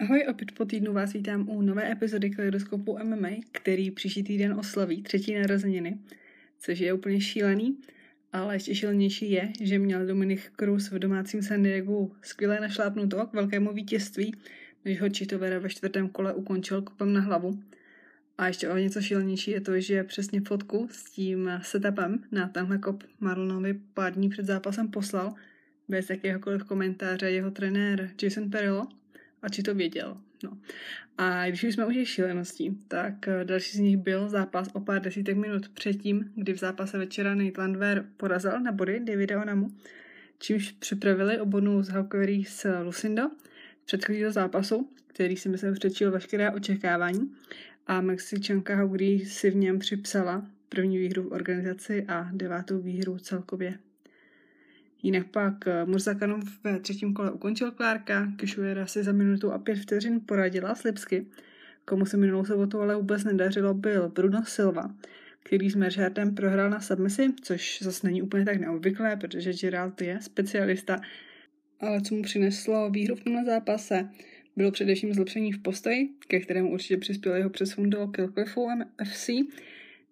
Ahoj, opět po týdnu vás vítám u nové epizody Kaleidoskopu MMA, který příští týden oslaví třetí narozeniny, což je úplně šílený, ale ještě šílenější je, že měl Dominik Cruz v domácím San Diego skvěle našlápnuto k velkému vítězství, než ho Čitovera ve čtvrtém kole ukončil kopem na hlavu. A ještě o něco šílenější je to, že přesně fotku s tím setupem na tenhle kop Marlonovi pár dní před zápasem poslal, bez jakéhokoliv komentáře jeho trenér Jason Perillo, a či to věděl. No. A když jsme už je šíleností, tak eh, další z nich byl zápas o pár desítek minut předtím, kdy v zápase večera Nate Landwehr porazil na body Davida Onamu, čímž připravili obodnou z Hawkery s Lucindo z předchozího zápasu, který si myslím přečil veškeré očekávání a Mexičanka Haugree si v něm připsala první výhru v organizaci a devátou výhru celkově Jinak pak eh, Murzakanov ve třetím kole ukončil Klárka, Kešujera si za minutu a pět vteřin poradila s Lipsky. Komu se minulou sobotu ale vůbec nedařilo, byl Bruno Silva, který s Merchardem prohrál na submisi, což zase není úplně tak neobvyklé, protože Gerald je specialista. Ale co mu přineslo výhru v tomhle zápase, bylo především zlepšení v postoji, ke kterému určitě přispěl jeho přesun do Killcliffu FC.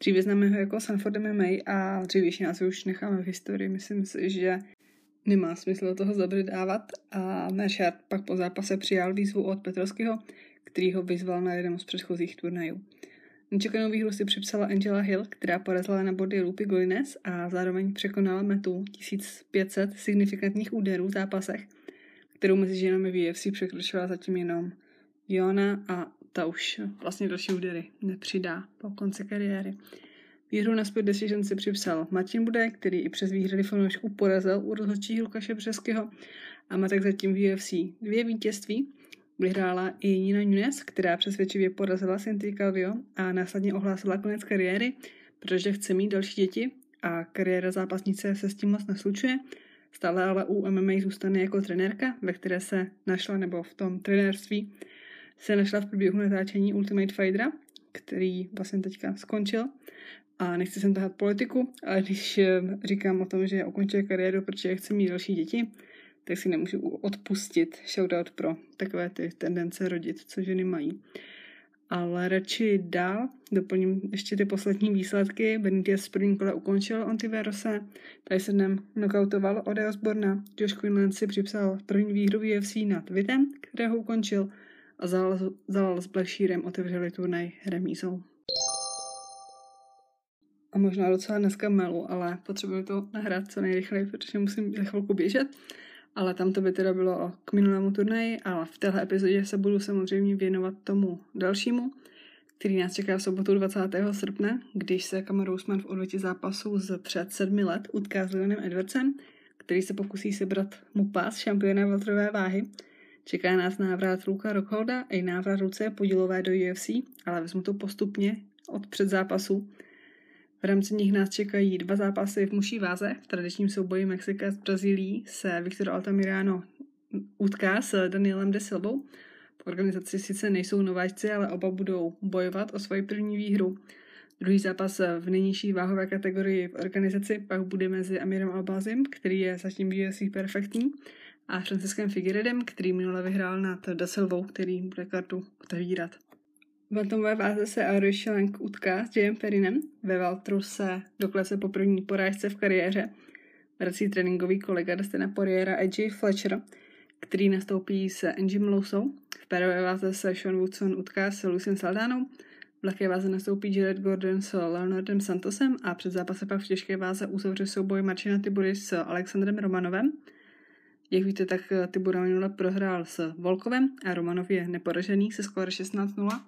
Dříve známe ho jako Sanford MMA a dřívější nás už necháme v historii. Myslím si, že nemá smysl toho zabředávat a Merchard pak po zápase přijal výzvu od Petrovského, který ho vyzval na jeden z předchozích turnajů. Nečekanou výhru si připsala Angela Hill, která porazila na body Lupy Golines a zároveň překonala metu 1500 signifikantních úderů v zápasech, kterou mezi ženami v UFC překročila zatím jenom Jona a ta už vlastně další údery nepřidá po konci kariéry. Výhru na Split Decision si připsal Martin Bude, který i přes výhrady fanoušků porazil u rozhodčí Lukaše Břeského a má tak zatím v UFC dvě vítězství. Vyhrála i Nina Nunes, která přesvědčivě porazila Cynthia Calvio a následně ohlásila konec kariéry, protože chce mít další děti a kariéra zápasnice se s tím moc neslučuje. Stále ale u MMA zůstane jako trenérka, ve které se našla, nebo v tom trenérství se našla v průběhu natáčení Ultimate Fightera, který vlastně teďka skončil a nechci sem tahat politiku, ale když eh, říkám o tom, že ukončuje kariéru, protože chci mít další děti, tak si nemůžu odpustit shoutout pro takové ty tendence rodit, co ženy mají. Ale radši dál doplním ještě ty poslední výsledky. Benitez z první kole ukončil Ontiverose, Tysonem knockoutoval Ode Osborna, Josh Quinlan si připsal první výhru v UFC nad Vitem, kterého ukončil a Zalal s Blackshearem otevřeli turnaj remízou a možná docela dneska melu, ale potřebuji to nahrát co nejrychleji, protože musím za chvilku běžet. Ale tam to by teda bylo k minulému turnaji, ale v téhle epizodě se budu samozřejmě věnovat tomu dalšímu, který nás čeká v sobotu 20. srpna, když se Kamaru Usman v odvětě zápasu z před sedmi let utká s Leonem Edwardsem, který se pokusí sebrat mu pás šampiona veltrové váhy. Čeká nás návrat Luka Rockholda i návrat ruce podílové do UFC, ale vezmu to postupně od předzápasu. V rámci nich nás čekají dva zápasy v muší váze. V tradičním souboji Mexika s Brazílií se Victor Altamirano utká s Danielem de Silvou. V organizaci sice nejsou nováčci, ale oba budou bojovat o svoji první výhru. Druhý zápas v nejnižší váhové kategorii v organizaci pak bude mezi Amirem Albazim, který je zatím UFC perfektní, a Franciskem Figueredem, který minule vyhrál nad Da Silvou, který bude kartu otevírat. V atomové váze se Auri Schilling utká s Jayem Perinem. Ve Valtru se doklese po první porážce v kariéře. Vrací tréninkový kolega Dustina Poriera Edgy Fletcher, který nastoupí s Angie Mlousou. V pérové váze se Sean Woodson utká s Lucien Saldanou. V lehké váze nastoupí Jared Gordon s Leonardem Santosem a před zápase pak v těžké váze uzavře souboj Marcina Tibury s Alexandrem Romanovem. Jak víte, tak Tibura minule prohrál s Volkovem a Romanov je neporažený se skóre 16-0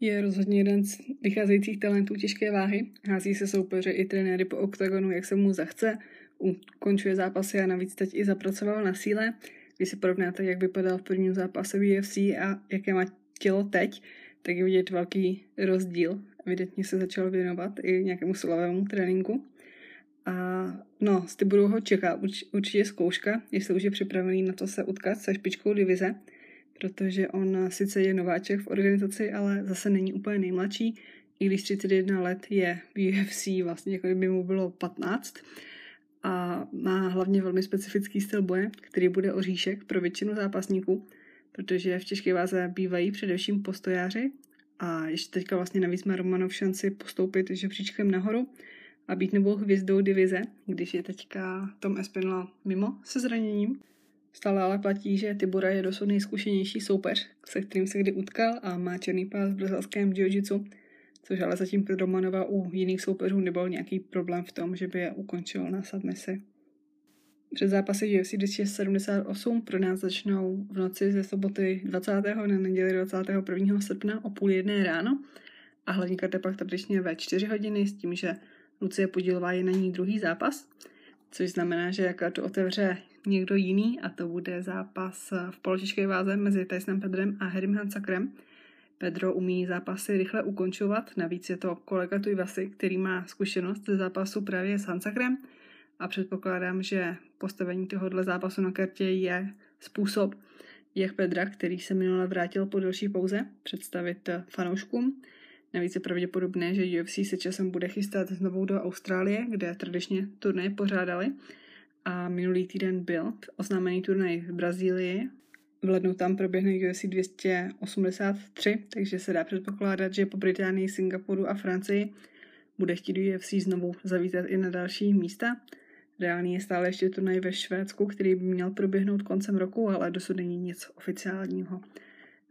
je rozhodně jeden z vycházejících talentů těžké váhy. Hází se soupeře i trenéry po oktagonu, jak se mu zachce. Ukončuje zápasy a navíc teď i zapracoval na síle. Když si porovnáte, jak vypadal v prvním zápase v UFC a jaké má tělo teď, tak je vidět velký rozdíl. Evidentně se začal věnovat i nějakému silovému tréninku. A no, z ty budou ho čekat urč, určitě zkouška, jestli už je připravený na to se utkat se špičkou divize protože on sice je nováček v organizaci, ale zase není úplně nejmladší, i když 31 let je v UFC vlastně, jako by mu bylo 15 a má hlavně velmi specifický styl boje, který bude oříšek pro většinu zápasníků, protože v těžké váze bývají především postojáři. A ještě teďka vlastně navíc má Romanov šanci postoupit žebříčkem nahoru a být novou hvězdou divize, když je teďka Tom Espinel mimo se zraněním. Stále ale platí, že Tibura je dosud nejzkušenější soupeř, se kterým se kdy utkal a má černý pás v brazilském jiu což ale zatím pro Romanova u jiných soupeřů nebyl nějaký problém v tom, že by je ukončil na submisi. Před zápasy UFC 278 pro nás začnou v noci ze soboty 20. na neděli 21. srpna o půl jedné ráno a hlavní karta pak tradičně ve 4 hodiny s tím, že Lucie Podílová je na ní druhý zápas, což znamená, že kartu otevře někdo jiný a to bude zápas v poločišké váze mezi Tysonem Pedrem a Harrym Hansakrem. Pedro umí zápasy rychle ukončovat, navíc je to kolega Tujvasy, který má zkušenost ze zápasu právě s Hansakrem a předpokládám, že postavení tohohle zápasu na kartě je způsob, jak Pedra, který se minule vrátil po delší pauze, představit fanouškům. Navíc je pravděpodobné, že UFC se časem bude chystat znovu do Austrálie, kde tradičně turnaje pořádali. A minulý týden byl oznámený turnaj v Brazílii. V lednu tam proběhne UFC 283, takže se dá předpokládat, že po Británii, Singapuru a Francii bude chtít UFC znovu zavítat i na další místa. Reálný je stále ještě turnaj ve Švédsku, který by měl proběhnout koncem roku, ale dosud není nic oficiálního.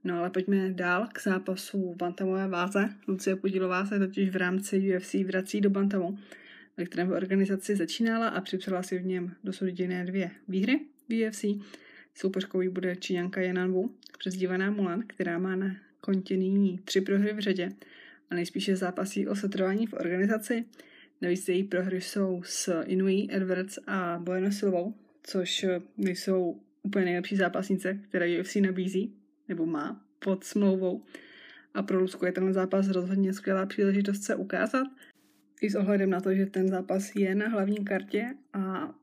No ale pojďme dál k zápasu bantamové váze. Lucie Podílová se totiž v rámci UFC vrací do bantamu, ve kterém v organizaci začínala a připsala si v něm dosud jediné dvě výhry v UFC. Soupeřkou bude Číňanka Jananvu, přezdívaná Mulan, která má na kontě nyní tři prohry v řadě a nejspíše zápasí o setrvání v organizaci. Navíc její prohry jsou s Inui, Edwards a Bueno Silvou, což nejsou úplně nejlepší zápasnice, které UFC nabízí, nebo má pod smlouvou. A pro Rusku je ten zápas rozhodně skvělá příležitost se ukázat. I s ohledem na to, že ten zápas je na hlavní kartě a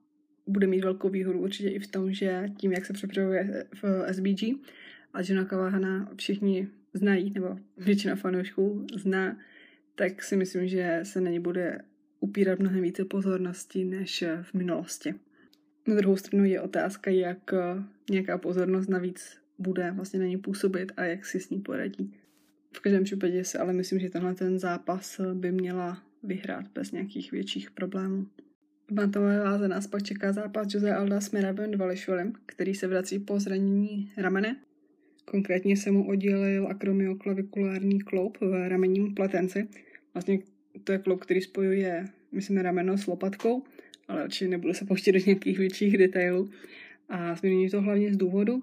bude mít velkou výhodu určitě i v tom, že tím, jak se připravuje v SBG a Johna Kavahana všichni znají, nebo většina fanoušků zná, tak si myslím, že se na ně bude upírat mnohem více pozornosti než v minulosti. Na druhou stranu je otázka, jak nějaká pozornost navíc bude vlastně na ní působit a jak si s ní poradí. V každém případě si ale myslím, že tenhle ten zápas by měla vyhrát bez nějakých větších problémů. V bantové váze nás pak čeká zápas Jose Alda s Mirabem Dvališvilem, který se vrací po zranění ramene. Konkrétně se mu oddělil akromioklavikulární kloup v ramenním pletenci. Vlastně to je kloup, který spojuje, myslím, rameno s lopatkou, ale určitě nebudu se pouštět do nějakých větších detailů. A zmiňuji to hlavně z důvodu,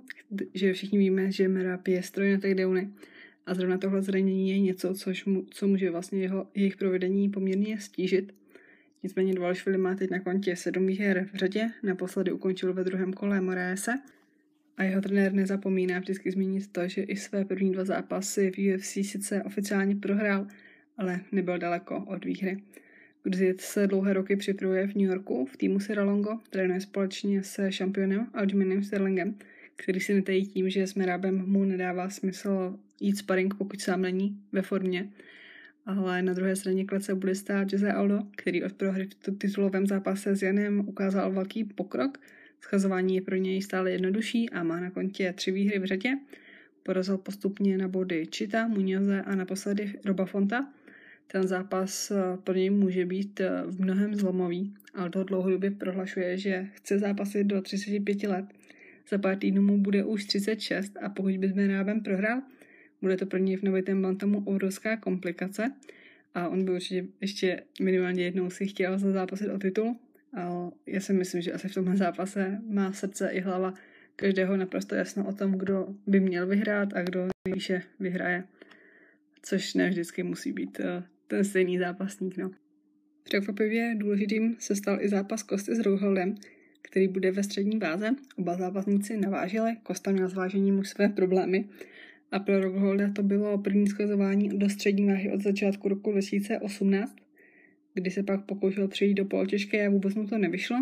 že všichni víme, že Merap je stroj na takedowny a zrovna tohle zranění je něco, což mu, co může vlastně jeho, jejich provedení poměrně stížit. Nicméně Dvalšvili má teď na kontě sedm výher v řadě, naposledy ukončil ve druhém kole Moraese a jeho trenér nezapomíná vždycky zmínit to, že i své první dva zápasy v UFC sice oficiálně prohrál, ale nebyl daleko od výhry. Gruziec se dlouhé roky připravuje v New Yorku v týmu Siralongo, trénuje společně se šampionem Aljuminem Sterlingem, který si netají tím, že s Merabem mu nedává smysl jít sparring, pokud sám není ve formě. Ale na druhé straně klece bude stát Jose Aldo, který od prohry v titulovém zápase s Janem ukázal velký pokrok. Schazování je pro něj stále jednodušší a má na kontě tři výhry v řadě. Porazil postupně na body Čita, Muñoze a naposledy Roba Fonta – ten zápas eh, pro něj může být eh, v mnohem zlomový, ale to dlouhodobě prohlašuje, že chce zápasit do 35 let. Za pár týdnů mu bude už 36 a pokud by s Rábem prohrál, bude to pro něj v novitém bantamu obrovská komplikace a on by určitě ještě minimálně jednou si chtěl zápasit o titul, ale já si myslím, že asi v tomhle zápase má srdce i hlava každého naprosto jasno o tom, kdo by měl vyhrát a kdo nejvýše vyhraje. Což ne vždycky musí být eh, ten stejný zápasník. No. Překvapivě důležitým se stal i zápas Kosty s Rouholdem, který bude ve střední váze. Oba zápasníci navážili, Kosta měl zvážení mu své problémy a pro Rockholda to bylo první skazování do střední váhy od začátku roku 2018, kdy se pak pokoušel přejít do polotěžké a vůbec mu to nevyšlo.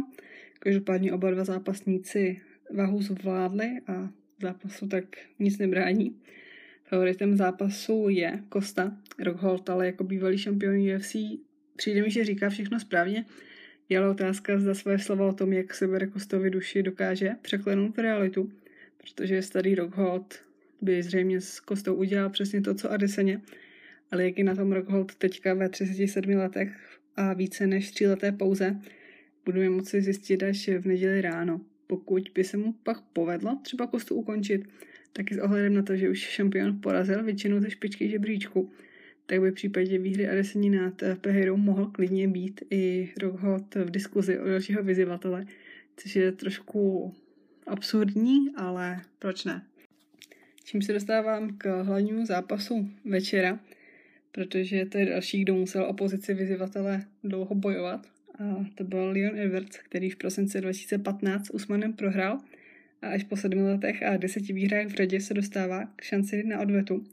Každopádně oba dva zápasníci váhu zvládli a zápasu tak nic nebrání. Favoritem zápasu je Costa, Rockhold, ale jako bývalý šampion UFC přijde mi, že říká všechno správně. Je ale otázka, zda své slova o tom, jak se bere Kostovi duši, dokáže překlenout realitu, protože starý Rockhold by zřejmě s Kostou udělal přesně to, co Adeseně, ale jak je na tom Rockhold teďka ve 37 letech a více než 3 leté pauze, budeme moci zjistit až v neděli ráno. Pokud by se mu pak povedlo třeba Kostu ukončit, tak s ohledem na to, že už šampion porazil většinu ze špičky žebříčku, tak by v případě výhry Adesini nad Pehirou mohl klidně být i Rockhold v diskuzi o dalšího vyzývatele, což je trošku absurdní, ale proč ne? Čím se dostávám k hlavnímu zápasu večera, protože to je další, kdo musel opozici vyzývatele dlouho bojovat. A to byl Leon Edwards, který v prosinci 2015 s Usmanem prohrál a až po sedmi letech a deseti výhrách v řadě se dostává k šanci na odvetu.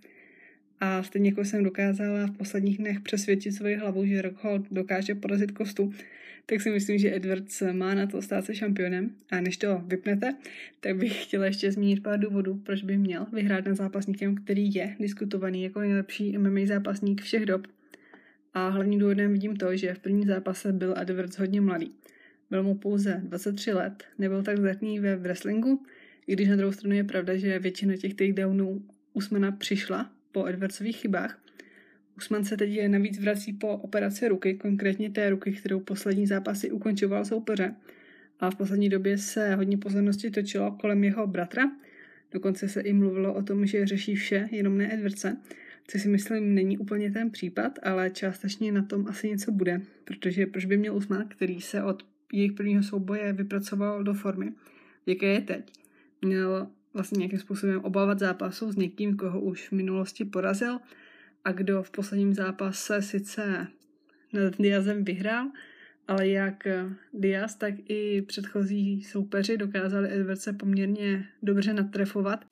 A stejně jako jsem dokázala v posledních dnech přesvědčit svoji hlavu, že Rockhold dokáže porazit Kostu, tak si myslím, že Edwards má na to stát se šampionem. A než to vypnete, tak bych chtěla ještě zmínit pár důvodů, proč by měl vyhrát na zápasníkem, který je diskutovaný jako nejlepší MMA zápasník všech dob. A hlavním důvodem vidím to, že v prvním zápase byl Edwards hodně mladý. Byl mu pouze 23 let, nebyl tak zdatný ve wrestlingu, i když na druhou stranu je pravda, že většina těch takedownů Usmana přišla po Edwardsových chybách, Usman se teď navíc vrací po operaci ruky, konkrétně té ruky, kterou poslední zápasy ukončoval soupeře. A v poslední době se hodně pozornosti točilo kolem jeho bratra. Dokonce se i mluvilo o tom, že řeší vše, jenom ne Edwardse, což si myslím není úplně ten případ, ale částečně na tom asi něco bude, protože proč by měl Usman, který se od jejich prvního souboje vypracoval do formy, jaké je teď, měl vlastně nějakým způsobem obávat zápasu s někým, koho už v minulosti porazil a kdo v posledním zápase sice nad Diazem vyhrál, ale jak Diaz, tak i předchozí soupeři dokázali Edwardse poměrně dobře natrefovat.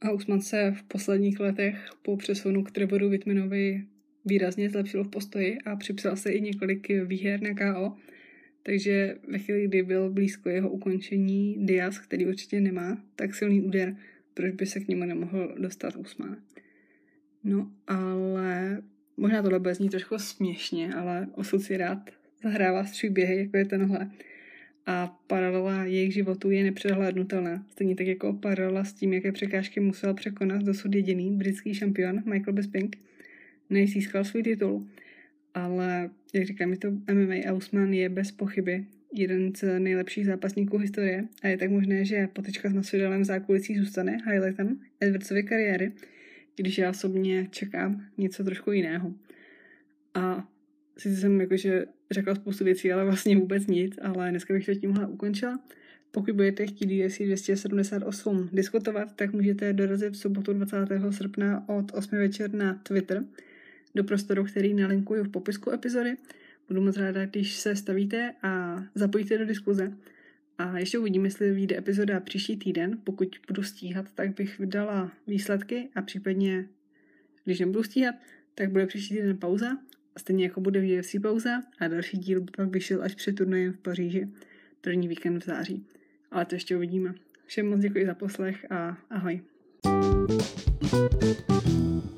A Usman se v posledních letech po přesunu k Trevoru Whitmanovi výrazně zlepšil v postoji a připsal se i několik výher na KO. Takže ve chvíli, kdy byl blízko jeho ukončení Diaz, který určitě nemá tak silný úder, proč by se k němu nemohl dostat Usman. No, ale možná tohle bude znít trošku směšně, ale osud si rád zahrává s příběhy, jako je tenhle. A paralela jejich životů je nepřehlédnutelná. Stejně tak jako paralela s tím, jaké překážky musel překonat dosud jediný britský šampion Michael Bisping, než získal svůj titul. Ale, jak říkám, je to MMA a Usman je bez pochyby jeden z nejlepších zápasníků historie a je tak možné, že potečka s Masvidalem v zákulisí zůstane highlightem Edwardsovy kariéry, když já osobně čekám něco trošku jiného. A sice jsem jakože řekla spoustu věcí, ale vlastně vůbec nic, ale dneska bych to tímhle ukončila. Pokud budete chtít UFC 278 diskutovat, tak můžete dorazit v sobotu 20. srpna od 8 večer na Twitter do prostoru, který nalinkuju v popisku epizody. Budu moc ráda, když se stavíte a zapojíte do diskuze. A ještě uvidím, jestli vyjde epizoda příští týden. Pokud budu stíhat, tak bych vydala výsledky a případně, když nebudu stíhat, tak bude příští týden pauza. A stejně jako bude v UFC pauza a další díl by pak vyšel až před turnajem v Paříži, první víkend v září. Ale to ještě uvidíme. Všem moc děkuji za poslech a ahoj. thank you